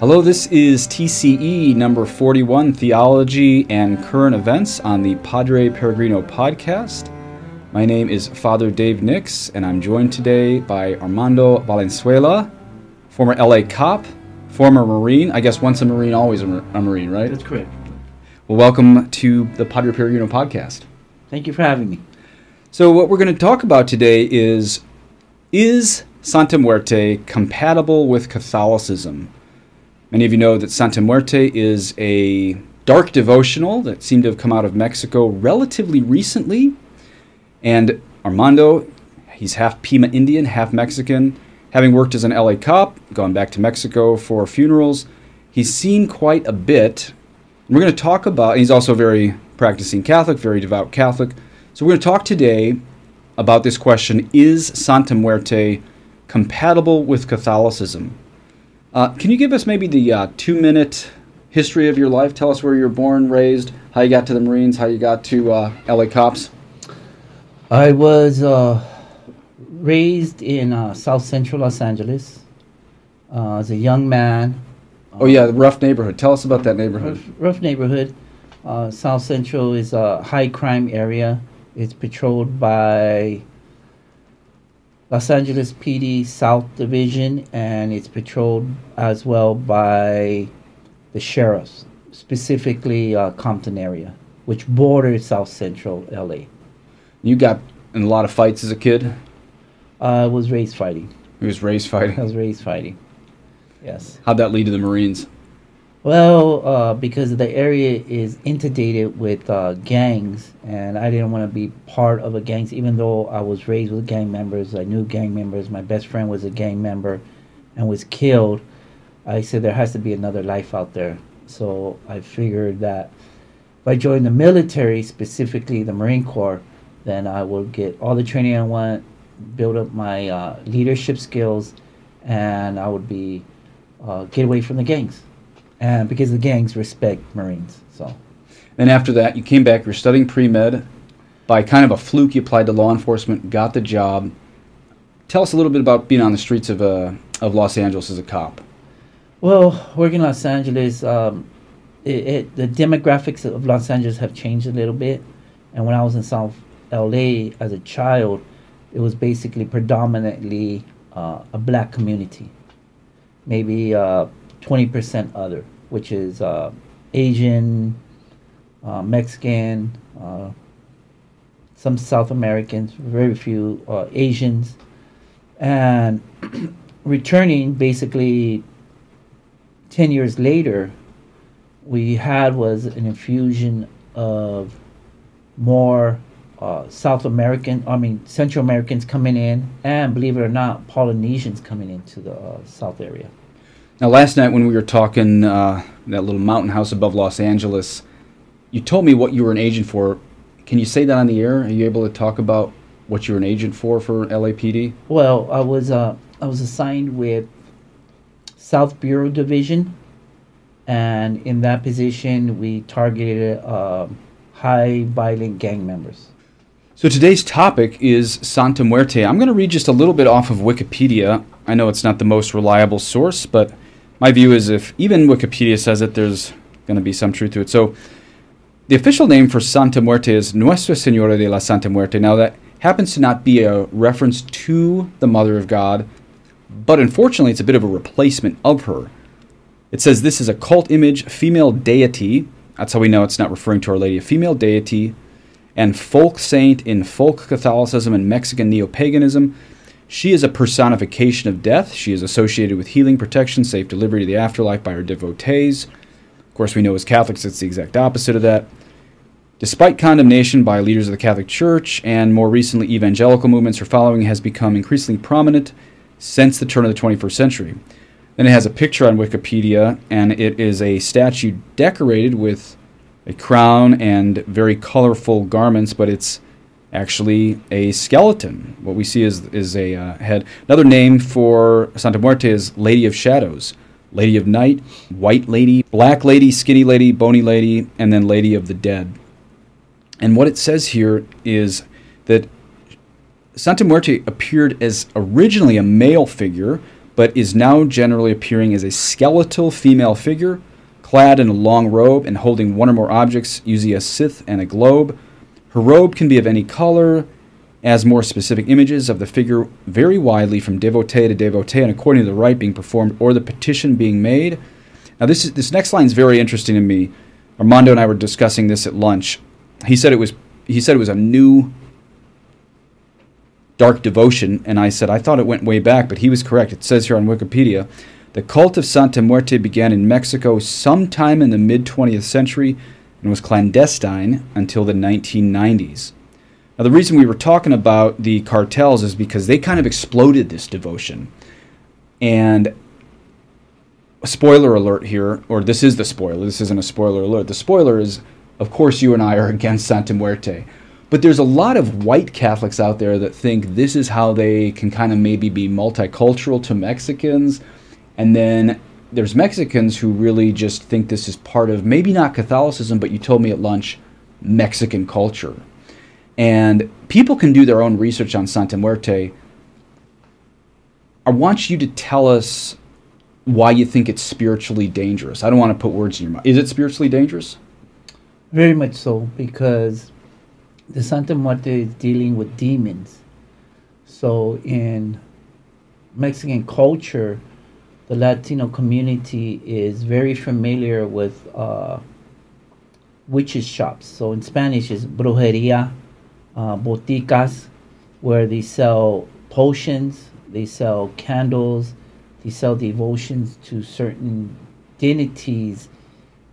Hello, this is TCE number 41 Theology and Current Events on the Padre Peregrino podcast. My name is Father Dave Nix, and I'm joined today by Armando Valenzuela, former LA cop, former Marine. I guess once a Marine, always a, Marine, right? That's correct. Well, welcome to the Padre Peregrino podcast. Thank you for having me. So, what we're going to talk about today is Is Santa Muerte compatible with Catholicism? Many of you know that Santa Muerte is a dark devotional that seemed to have come out of Mexico relatively recently. And Armando, he's half Pima Indian, half Mexican. Having worked as an LA cop, gone back to Mexico for funerals, he's seen quite a bit. We're going to talk about, he's also very practicing Catholic, very devout Catholic. So we're going to talk today about this question Is Santa Muerte compatible with Catholicism? Uh, can you give us maybe the uh, two minute history of your life? Tell us where you were born, raised, how you got to the Marines, how you got to uh, LA Cops. I was uh, raised in uh, South Central Los Angeles uh, as a young man. Oh, yeah, the rough neighborhood. Tell us about that neighborhood. Rough, rough neighborhood. South Central is a high crime area. It's patrolled by Los Angeles PD South Division, and it's patrolled as well by the sheriffs, specifically uh, Compton area, which borders South Central LA. You got in a lot of fights as a kid. I was raised fighting. You was raised fighting. I was raised fighting. Yes. How'd that lead to the Marines? Well, uh, because the area is inundated with uh, gangs, and I didn't want to be part of a gang. Even though I was raised with gang members, I knew gang members. My best friend was a gang member, and was killed. I said there has to be another life out there. So I figured that if I joined the military, specifically the Marine Corps, then I would get all the training I want, build up my uh, leadership skills, and I would be uh, get away from the gangs and because the gangs respect Marines. So. Then after that, you came back. You're studying pre med. By kind of a fluke, you applied to law enforcement, got the job. Tell us a little bit about being on the streets of uh, of Los Angeles as a cop. Well, working in Los Angeles, um, it, it, the demographics of Los Angeles have changed a little bit. And when I was in South LA as a child, it was basically predominantly uh, a black community. Maybe uh, 20% other, which is uh, Asian, uh, Mexican, uh, some South Americans, very few uh, Asians. And returning basically 10 years later, we had was an infusion of more uh, South American, I mean Central Americans coming in, and believe it or not, Polynesians coming into the uh, South area. Now, last night when we were talking uh, that little mountain house above Los Angeles, you told me what you were an agent for. Can you say that on the air? Are you able to talk about what you were an agent for for LAPD? Well, I was uh, I was assigned with South Bureau Division, and in that position, we targeted uh, high violent gang members. So today's topic is Santa Muerte. I'm going to read just a little bit off of Wikipedia. I know it's not the most reliable source, but my view is if even Wikipedia says it, there's going to be some truth to it. So the official name for Santa Muerte is Nuestra Senora de la Santa Muerte. Now that happens to not be a reference to the Mother of God, but unfortunately it's a bit of a replacement of her. It says this is a cult image, female deity. That's how we know it's not referring to Our Lady, a female deity, and folk saint in folk Catholicism and Mexican neo paganism. She is a personification of death. She is associated with healing, protection, safe delivery to the afterlife by her devotees. Of course, we know as Catholics it's the exact opposite of that. Despite condemnation by leaders of the Catholic Church and more recently evangelical movements, her following has become increasingly prominent since the turn of the 21st century. Then it has a picture on Wikipedia, and it is a statue decorated with a crown and very colorful garments, but it's actually a skeleton. What we see is, is a uh, head. Another name for Santa Muerte is Lady of Shadows, Lady of Night, White Lady, Black Lady, Skinny Lady, Bony Lady, and then Lady of the Dead. And what it says here is that Santa Muerte appeared as originally a male figure, but is now generally appearing as a skeletal female figure, clad in a long robe and holding one or more objects, usually a scythe and a globe. Her robe can be of any color, as more specific images of the figure vary widely from devotee to devotee and according to the rite being performed or the petition being made. Now, this, is, this next line is very interesting to me. Armando and I were discussing this at lunch. He said it was, he said it was a new dark devotion, and I said I thought it went way back, but he was correct. It says here on Wikipedia the cult of Santa Muerte began in Mexico sometime in the mid 20th century and was clandestine until the 1990s. Now, the reason we were talking about the cartels is because they kind of exploded this devotion. And spoiler alert here, or this is the spoiler, this isn't a spoiler alert. The spoiler is, of course, you and I are against Santa Muerte. But there's a lot of white Catholics out there that think this is how they can kind of maybe be multicultural to Mexicans. And then there's Mexicans who really just think this is part of maybe not Catholicism, but you told me at lunch, Mexican culture. And people can do their own research on Santa Muerte. I want you to tell us why you think it's spiritually dangerous. I don't want to put words in your mouth. Is it spiritually dangerous? Very much so, because the Santa Muerte is dealing with demons. So in Mexican culture, the Latino community is very familiar with uh, witches shops. So in Spanish is brujeria, uh, boticas, where they sell potions, they sell candles, they sell devotions to certain deities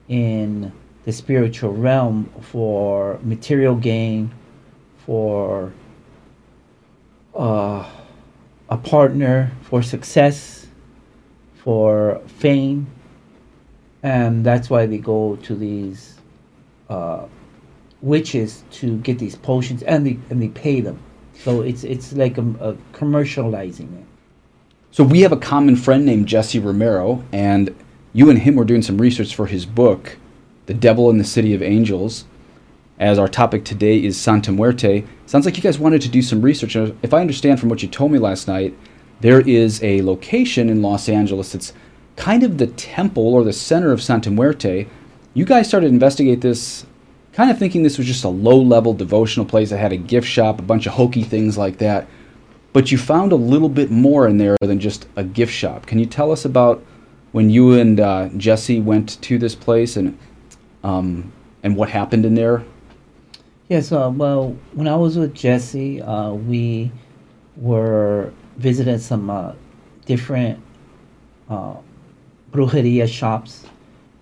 in the spiritual realm for material gain, for uh, a partner, for success, for fame, and that's why they go to these uh, witches to get these potions, and they and they pay them. So it's it's like a, a commercializing it. So we have a common friend named Jesse Romero, and you and him were doing some research for his book, The Devil in the City of Angels. As our topic today is Santa Muerte, sounds like you guys wanted to do some research. If I understand from what you told me last night, there is a location in Los Angeles that's kind of the temple or the center of Santa Muerte. You guys started to investigate this kind of thinking this was just a low level devotional place that had a gift shop, a bunch of hokey things like that. But you found a little bit more in there than just a gift shop. Can you tell us about when you and uh, Jesse went to this place and um, and what happened in there? Yes, uh, well, when I was with Jesse, uh, we were visiting some uh, different uh, brujeria shops,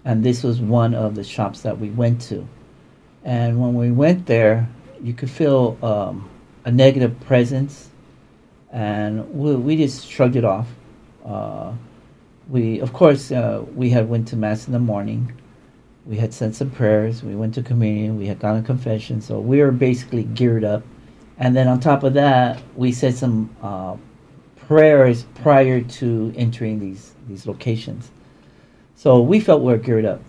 and this was one of the shops that we went to. And when we went there, you could feel um, a negative presence, and we, we just shrugged it off. Uh, we, of course, uh, we had went to mass in the morning. We had said some prayers. We went to communion. We had gone to confession. So we were basically geared up. And then on top of that, we said some uh, prayers prior to entering these these locations. So we felt we were geared up.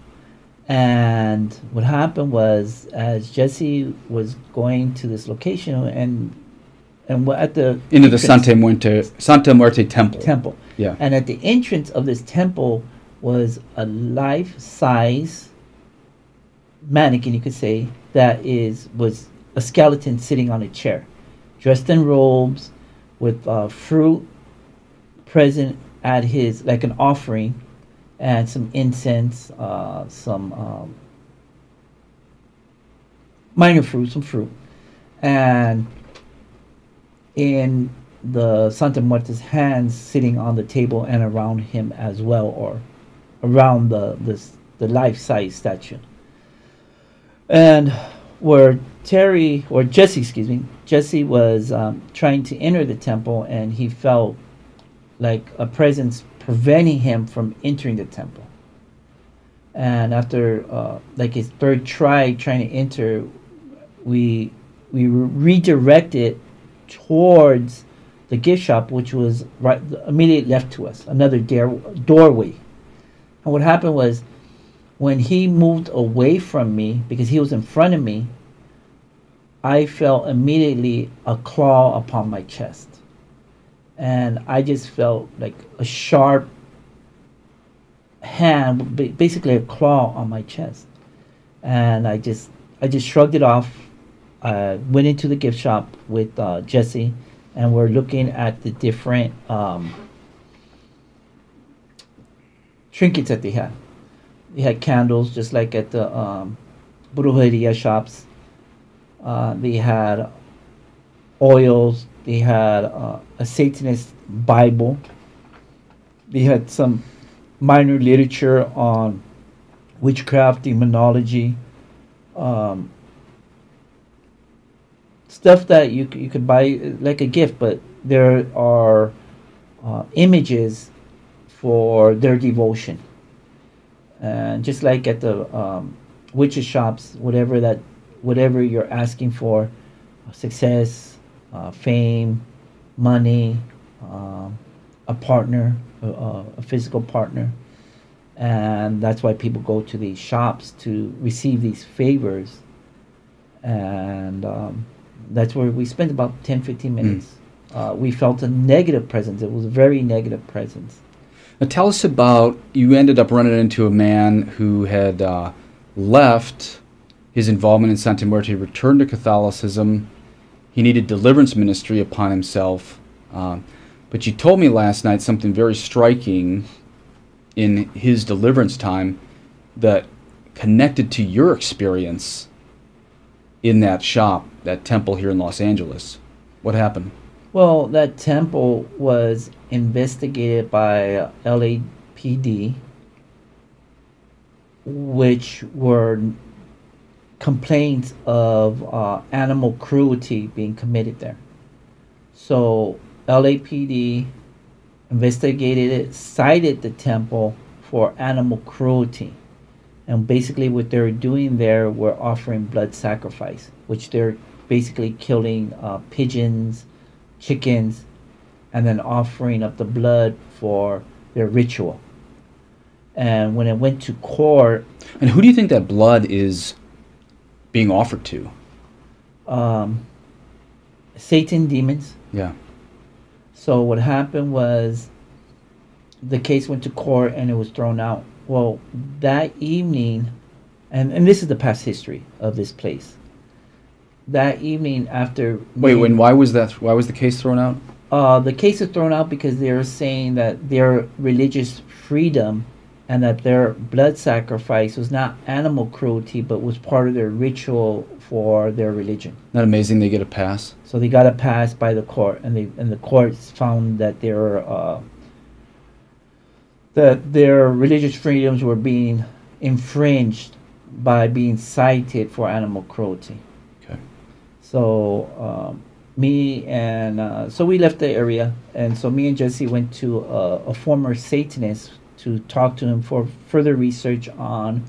And what happened was, as Jesse was going to this location, and and at the into the Santa Muerte Santa Muerte temple. Temple. Yeah. And at the entrance of this temple was a life-size mannequin, you could say, that is was a skeleton sitting on a chair, dressed in robes, with uh, fruit present at his like an offering and some incense, uh, some um, minor fruit, some fruit, and in the Santa Muerte's hands sitting on the table and around him as well, or around the this, the life size statue. And where Terry or Jesse, excuse me, Jesse was um, trying to enter the temple, and he felt like a presence preventing him from entering the temple. And after uh, like his third try trying to enter, we we redirected towards the gift shop, which was right immediately left to us, another door, doorway. And what happened was, when he moved away from me because he was in front of me, I felt immediately a claw upon my chest, and I just felt like a sharp hand, basically a claw on my chest, and I just I just shrugged it off. I went into the gift shop with uh, Jesse, and we're looking at the different um, trinkets that they had. They had candles, just like at the um, brujeria shops. Uh, they had oils. They had uh, a Satanist Bible. They had some minor literature on witchcraft, demonology, um, stuff that you you could buy uh, like a gift, but there are uh, images for their devotion, and just like at the um, witches shops, whatever that whatever you're asking for, success, uh, fame, money, um, a partner, a, a physical partner, and that's why people go to these shops to receive these favors, and um, that's where we spent about 10, 15 minutes. Uh, we felt a negative presence. It was a very negative presence. Now tell us about you ended up running into a man who had uh, left his involvement in Santa Muerte, returned to Catholicism. He needed deliverance ministry upon himself. Uh, but you told me last night something very striking in his deliverance time that connected to your experience in that shop, that temple here in Los Angeles. What happened? Well, that temple was investigated by LAPD, which were complaints of uh, animal cruelty being committed there. So LAPD investigated it, cited the temple for animal cruelty. And basically, what they're doing there, were offering blood sacrifice, which they're basically killing uh, pigeons, chickens, and then offering up the blood for their ritual. And when it went to court, And who do you think that blood is being offered to? um, Satan demons. Yeah. So what happened was the case went to court and it was thrown out. Well, that evening, and, and this is the past history of this place. That evening after Wait, when why was that? Why was the case thrown out? uh, the case is thrown out because they're saying that their religious freedom and that their blood sacrifice was not animal cruelty but was part of their ritual for their religion. Not amazing they get a pass. So they got a pass by the court, and they and the courts found that their uh, that their religious freedoms were being infringed by being cited for animal cruelty. Okay. So um, me and uh, so we left the area, and so me and Jesse went to a, a former Satanist to talk to him for further research on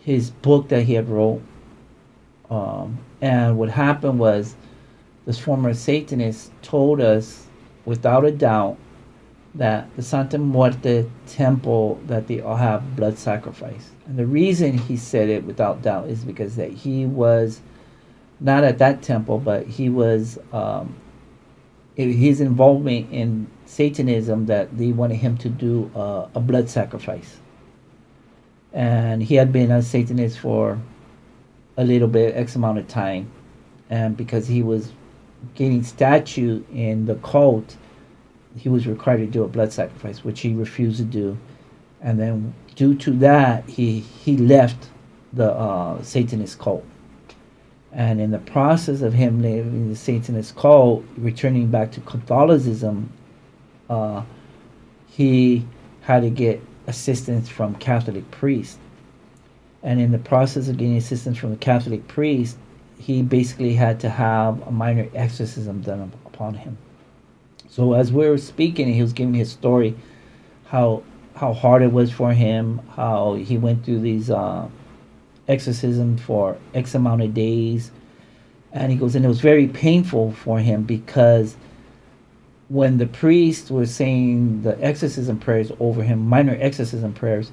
his book that he had wrote. Um, and what happened was, this former Satanist told us, without a doubt, that the Santa Muerte temple that they all have blood sacrifice. And the reason he said it without doubt is because that he was not at that temple, but he was um, his involvement in Satanism that they wanted him to do a blood sacrifice. And he had been a Satanist for a little bit, X amount of time, and because he was getting statue in the cult, he was required to do a blood sacrifice, which he refused to do. And then, due to that, he he left the uh, Satanist cult. And in the process of him leaving the Satanist cult, returning back to Catholicism, uh, he had to get assistance from Catholic priests. And in the process of getting assistance from the Catholic priest, he basically had to have a minor exorcism done upon him. So as we were speaking, he was giving his story, how how hard it was for him, how he went through these uh, exorcism for X amount of days, and he goes, and it was very painful for him because when the priest was saying the exorcism prayers over him, minor exorcism prayers,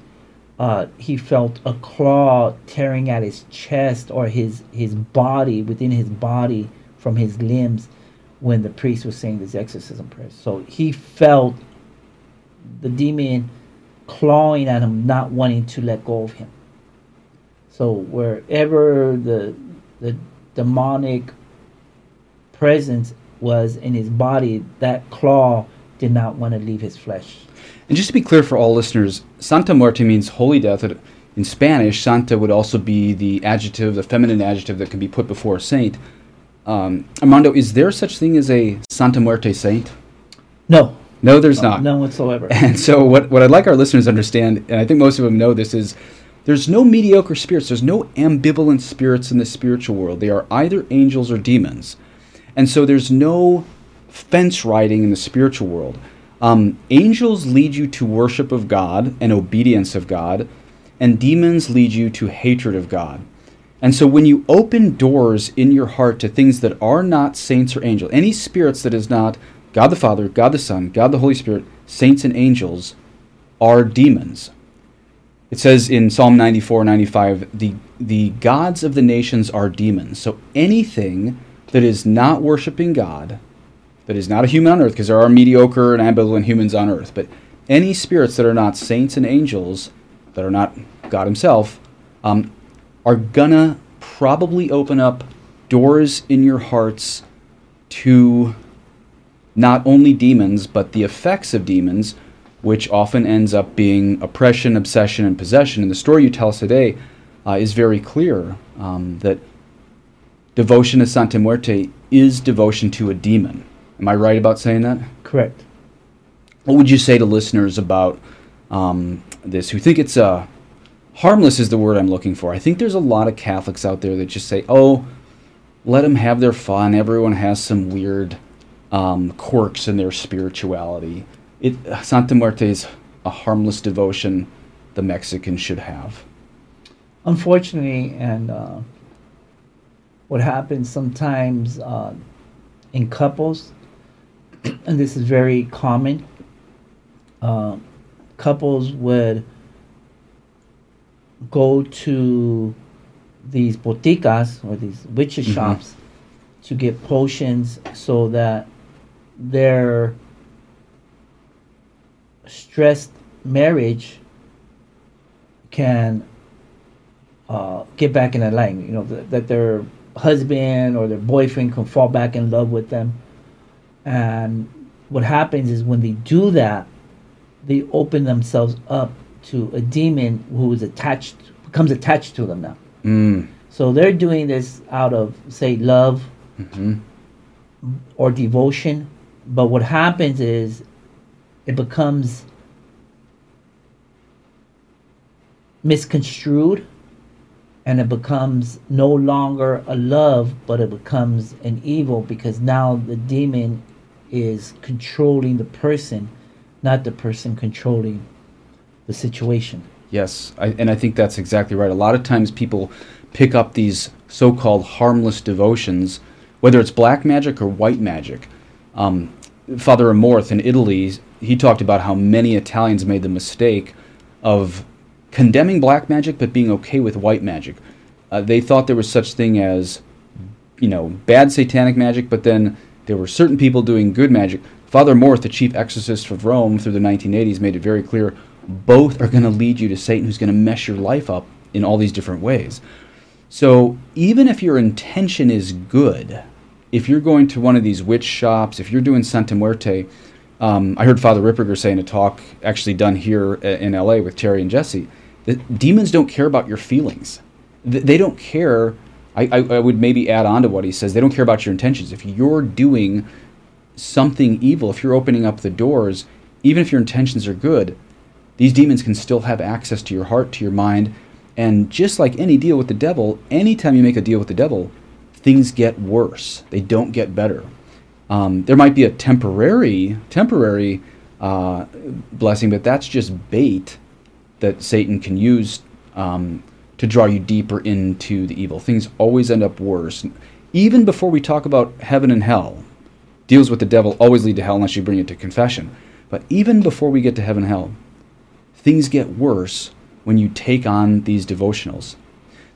uh, he felt a claw tearing at his chest or his his body within his body from his limbs when the priest was saying this exorcism prayer. So he felt the demon clawing at him, not wanting to let go of him. So wherever the the demonic presence was in his body, that claw did not want to leave his flesh. And just to be clear for all listeners, Santa Muerte means holy death. In Spanish, Santa would also be the adjective, the feminine adjective that can be put before a saint. Um, Armando, is there such thing as a Santa Muerte saint? No. No, there's no, not. None whatsoever. And so, what, what I'd like our listeners to understand, and I think most of them know this, is there's no mediocre spirits. There's no ambivalent spirits in the spiritual world. They are either angels or demons. And so, there's no fence riding in the spiritual world. Um, angels lead you to worship of God and obedience of God, and demons lead you to hatred of God. And so when you open doors in your heart to things that are not saints or angels, any spirits that is not God the Father, God the Son, God the Holy Spirit, saints and angels are demons. It says in Psalm 94 95, the, the gods of the nations are demons. So anything that is not worshiping God, that is not a human on earth, because there are mediocre and ambivalent humans on earth, but any spirits that are not saints and angels, that are not God Himself, um, are gonna probably open up doors in your hearts to not only demons, but the effects of demons, which often ends up being oppression, obsession, and possession. And the story you tell us today uh, is very clear um, that devotion to Santa Muerte is devotion to a demon. Am I right about saying that? Correct. What would you say to listeners about um, this who think it's a uh, harmless is the word I'm looking for. I think there's a lot of Catholics out there that just say, "Oh, let them have their fun. Everyone has some weird um, quirks in their spirituality." It Santa Muerte is a harmless devotion the Mexicans should have. Unfortunately, and uh, what happens sometimes uh, in couples, and this is very common. Uh, couples would go to these boticas or these witches mm-hmm. shops to get potions so that their stressed marriage can uh, get back in line. You know th- that their husband or their boyfriend can fall back in love with them. And what happens is when they do that, they open themselves up to a demon who is attached becomes attached to them now. Mm. So they're doing this out of say love mm-hmm. or devotion, but what happens is it becomes misconstrued and it becomes no longer a love but it becomes an evil because now the demon is controlling the person not the person controlling the situation. Yes, I, and I think that's exactly right. A lot of times people pick up these so called harmless devotions, whether it's black magic or white magic. Um, Father Amorth in Italy, he talked about how many Italians made the mistake of condemning black magic but being okay with white magic. Uh, they thought there was such thing as, you know, bad satanic magic, but then there were certain people doing good magic. Father Amorth, the chief exorcist of Rome through the 1980s, made it very clear both are going to lead you to Satan, who's going to mess your life up in all these different ways. So even if your intention is good, if you're going to one of these witch shops, if you're doing Santa Muerte, um, I heard Father Ripperger say in a talk actually done here in LA with Terry and Jesse that demons don't care about your feelings. They don't care. I, I, I would maybe add on to what he says. They don't care about your intentions. If you're doing something evil, if you're opening up the doors, even if your intentions are good, these demons can still have access to your heart, to your mind, and just like any deal with the devil, anytime you make a deal with the devil, things get worse. They don't get better. Um, there might be a temporary, temporary uh, blessing, but that's just bait that Satan can use um, to draw you deeper into the evil. Things always end up worse. Even before we talk about heaven and hell, deals with the devil always lead to hell unless you bring it to confession. But even before we get to heaven and hell, things get worse when you take on these devotionals.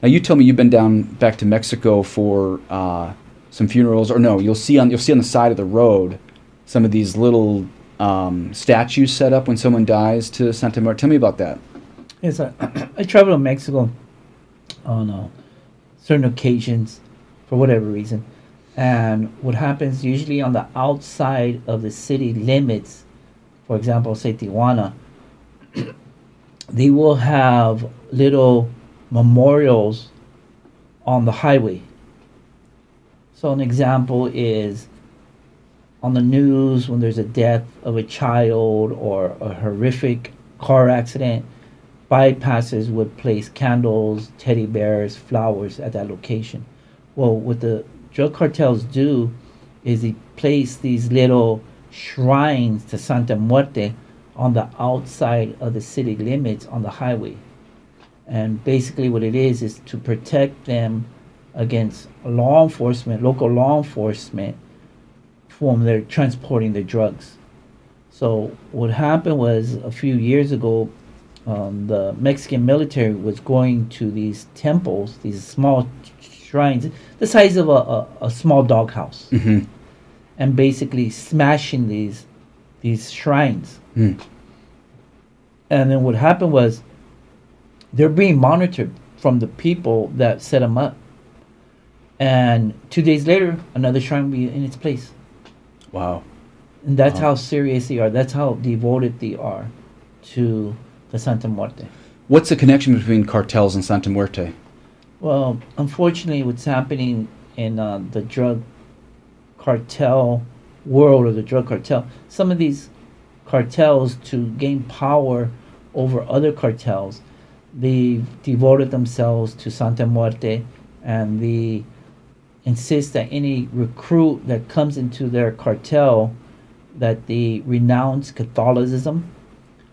Now, you tell me you've been down back to Mexico for uh, some funerals, or no, you'll see on you'll see on the side of the road some of these little um, statues set up when someone dies to Santa Muerte. Tell me about that. Yes, I, I travel to Mexico on uh, certain occasions for whatever reason. And what happens usually on the outside of the city limits, for example, say Tijuana, they will have little memorials on the highway. So, an example is on the news when there's a death of a child or a horrific car accident, bypasses would place candles, teddy bears, flowers at that location. Well, what the drug cartels do is they place these little shrines to Santa Muerte on the outside of the city limits on the highway. And basically, what it is is to protect them against law enforcement, local law enforcement, when they're transporting the drugs. So, what happened was a few years ago, um, the Mexican military was going to these temples, these small shrines, the size of a, a, a small doghouse, Mm-hmm. and basically smashing these these shrines. Mm. And then what happened was they're being monitored from the people that set them up. And two days later, another shrine will be in its place. Wow. And that's Wow. how serious they are. That's how devoted they are to the Santa Muerte. What's the connection between cartels and Santa Muerte? Well, unfortunately, what's happening in uh, the drug cartel world or the drug cartel, some of these cartels to gain power over other cartels, they devoted themselves to Santa Muerte and they insist that any recruit that comes into their cartel that they renounce Catholicism.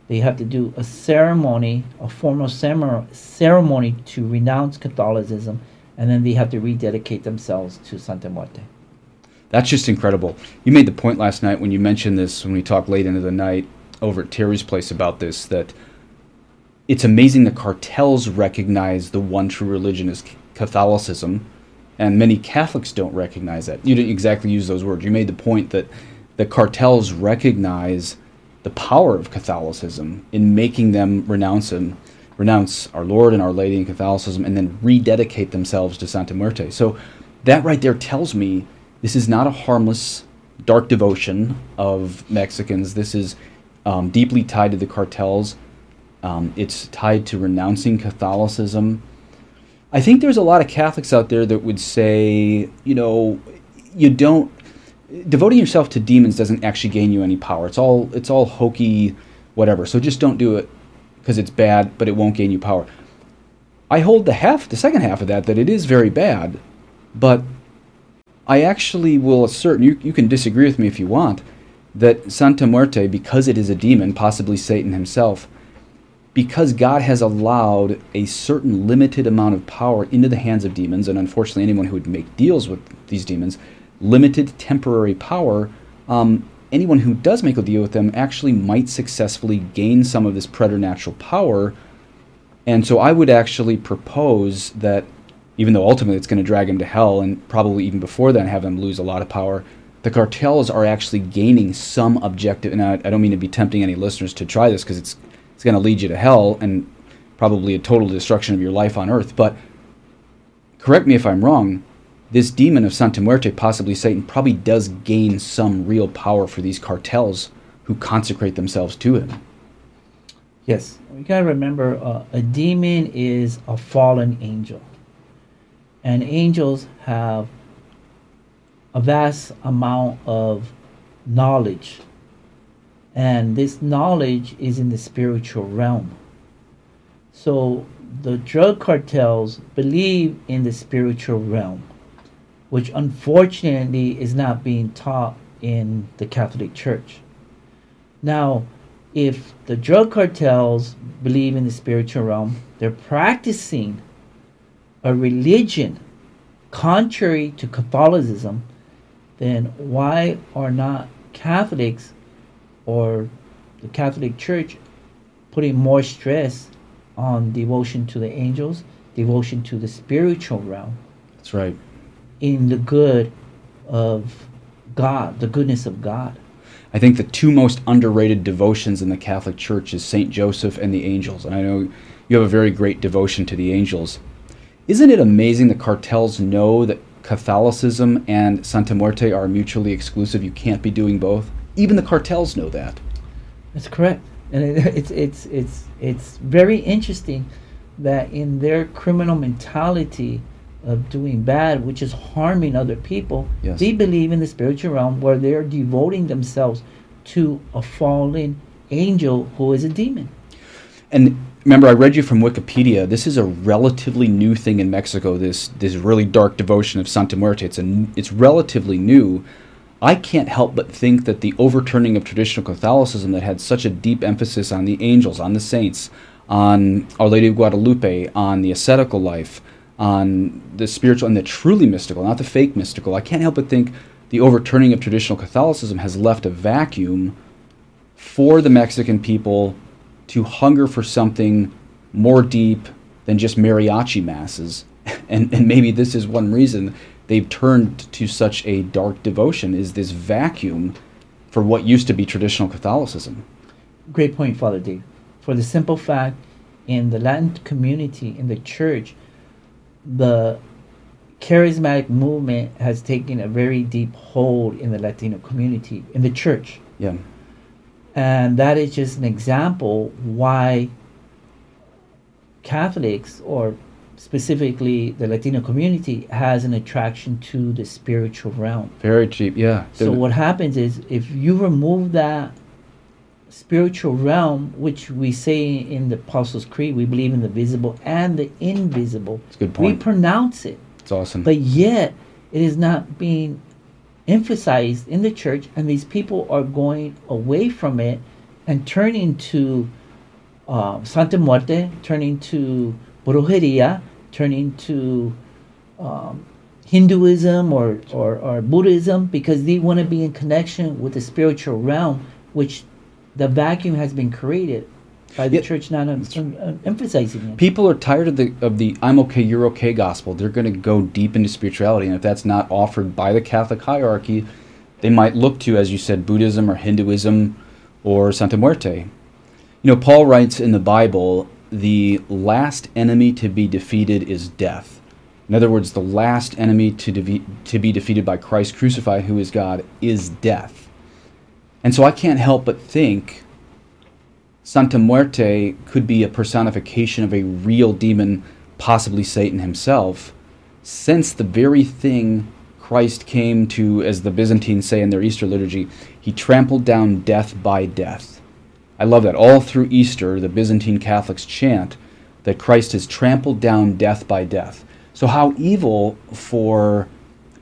They have to do a ceremony, a formal ceremony to renounce Catholicism, and then they have to rededicate themselves to Santa Muerte. That's just incredible. You made the point last night when you mentioned this when we talked late into the night over at Terry's place about this that it's amazing the cartels recognize the one true religion is Catholicism, and many Catholics don't recognize that. You didn't exactly use those words. You made the point that the cartels recognize the power of Catholicism in making them renounce him, renounce our Lord and Our Lady in Catholicism, and then rededicate themselves to Santa Muerte. So that right there tells me this is not a harmless, dark devotion of Mexicans. This is um, deeply tied to the cartels. Um, it's tied to renouncing Catholicism. I think there's a lot of Catholics out there that would say, you know, you don't devoting yourself to demons doesn't actually gain you any power. It's all it's all hokey, whatever. So just don't do it because it's bad, but it won't gain you power. I hold the half, the second half of that, that it is very bad, but I actually will assert, and you, you can disagree with me if you want, that Santa Muerte, because it is a demon, possibly Satan himself, because God has allowed a certain limited amount of power into the hands of demons, and unfortunately, anyone who would make deals with these demons, limited temporary power, um, anyone who does make a deal with them actually might successfully gain some of this preternatural power. And so I would actually propose that, even though ultimately it's going to drag him to hell, and probably even before then have him lose a lot of power, the cartels are actually gaining some objective. And I, I don't mean to be tempting any listeners to try this because it's it's going to lead you to hell and probably a total destruction of your life on earth. But correct me if I'm wrong. This demon of Santa Muerte, possibly Satan, probably does gain some real power for these cartels who consecrate themselves to him. Yes, we gotta remember uh, a demon is a fallen angel, and angels have a vast amount of knowledge, and this knowledge is in the spiritual realm. So the drug cartels believe in the spiritual realm, which unfortunately is not being taught in the Catholic Church. Now, if the drug cartels believe in the spiritual realm, they're practicing a religion contrary to Catholicism, then why are not Catholics or the Catholic Church putting more stress on devotion to the angels, devotion to the spiritual realm, That's right. in the good of God, the goodness of God. I think the two most underrated devotions in the Catholic Church is Saint Joseph and the angels. And I know you have a very great devotion to the angels. Isn't it amazing that cartels know that Catholicism and Santa Muerte are mutually exclusive? You can't be doing both. Even the cartels know that. That's correct, and it, it's it's it's it's very interesting that in their criminal mentality of doing bad, which is harming other people, Yes. they believe in the spiritual realm where they're devoting themselves to a fallen angel who is a demon. And remember, I read you from Wikipedia. This is a relatively new thing in Mexico. This this really dark devotion of Santa Muerte. It's a it's relatively new. I can't help but think that the overturning of traditional Catholicism that had such a deep emphasis on the angels, on the saints, on Our Lady of Guadalupe, on the ascetical life, on the spiritual and the truly mystical, not the fake mystical. I can't help but think the overturning of traditional Catholicism has left a vacuum for the Mexican people to hunger for something more deep than just mariachi masses. And, and maybe this is one reason they've turned to such a dark devotion is this vacuum for what used to be traditional Catholicism. Great point, Father Dave. For the simple fact, in the Latin community, in the church, the charismatic movement has taken a very deep hold in the Latino community, in the church. Yeah. And that is just an example why Catholics, or specifically the Latino community, has an attraction to the spiritual realm. Very cheap, yeah. So what happens is if you remove that spiritual realm, which we say in the Apostles' Creed, we believe in the visible and the invisible. It's a good point. We pronounce it, It's awesome. but yet it is not being emphasized in the church, and these people are going away from it and turning to uh, Santa Muerte, turning to brujeria, turning to um, Hinduism or, or, or Buddhism because they want to be in connection with the spiritual realm, which the vacuum has been created by the Yeah. church not em- em- emphasizing it. People are tired of the of the I'm okay, you're okay gospel. They're going to go deep into spirituality, and if that's not offered by the Catholic hierarchy, they might look to, as you said, Buddhism or Hinduism or Santa Muerte. You know, Paul writes in the Bible, the last enemy to be defeated is death. In other words, the last enemy to, defe- to be defeated by Christ crucified, who is God, is death. And so I can't help but think Santa Muerte could be a personification of a real demon, possibly Satan himself, since the very thing Christ came to, as the Byzantines say in their Easter liturgy, he trampled down death by death. I love that. All through Easter, the Byzantine Catholics chant that Christ has trampled down death by death. So, how evil for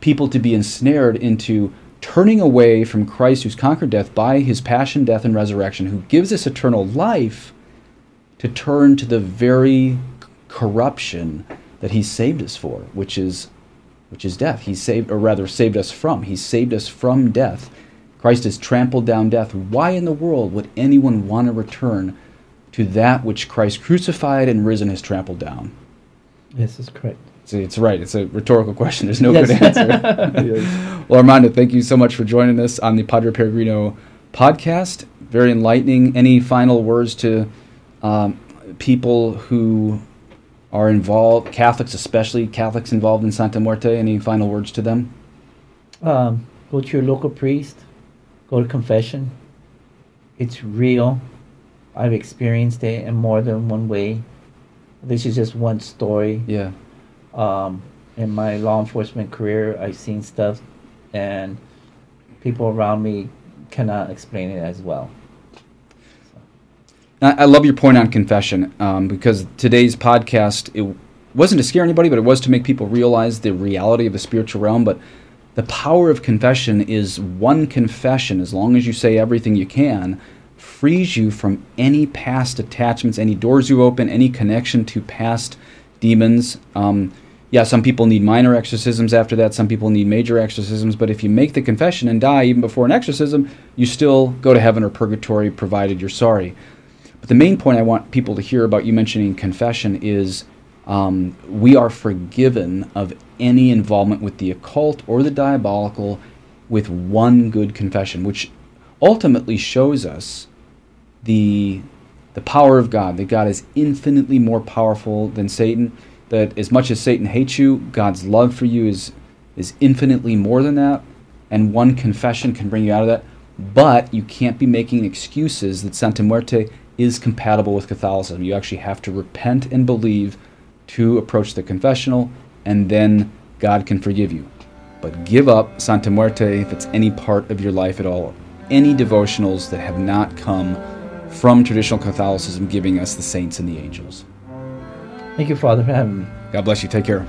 people to be ensnared into turning away from Christ who's conquered death by his passion, death, and resurrection, who gives us eternal life, to turn to the very corruption that he saved us for, which is which is death. He saved or rather saved us from. He saved us from death. Christ has trampled down death. Why in the world would anyone want to return to that which Christ crucified and risen has trampled down? Yes, is correct. See, it's right. It's a rhetorical question. There's no Yes. good answer. Well, Armando, thank you so much for joining us on the Padre Peregrino podcast. Very enlightening. Any final words to um, people who are involved, Catholics especially, Catholics involved in Santa Muerte? Any final words to them? Um, go to your local priest. Go to confession. It's real. I've experienced it in more than one way. This is just one story. Yeah. Um, in my law enforcement career, I've seen stuff, and people around me cannot explain it as well. I I love your point on confession um, because today's podcast it wasn't to scare anybody, but it was to make people realize the reality of the spiritual realm. But the power of confession is one confession, as long as you say everything you can, frees you from any past attachments, any doors you open, any connection to past demons. Um, yeah, some people need minor exorcisms after that. Some people need major exorcisms. But if you make the confession and die even before an exorcism, you still go to heaven or purgatory, provided you're sorry. But the main point I want people to hear about you mentioning confession is um, we are forgiven of any involvement with the occult or the diabolical with one good confession, which ultimately shows us the the power of God, that God is infinitely more powerful than Satan, that as much as Satan hates you, God's love for you is is infinitely more than that, and one confession can bring you out of that. But you can't be making excuses that Santa Muerte is compatible with Catholicism. You actually have to repent and believe to approach the confessional, and then God can forgive you. But give up Santa Muerte if it's any part of your life at all. Any devotionals that have not come from traditional Catholicism giving us the saints and the angels. Thank you, Father, for having me. God bless you. Take care.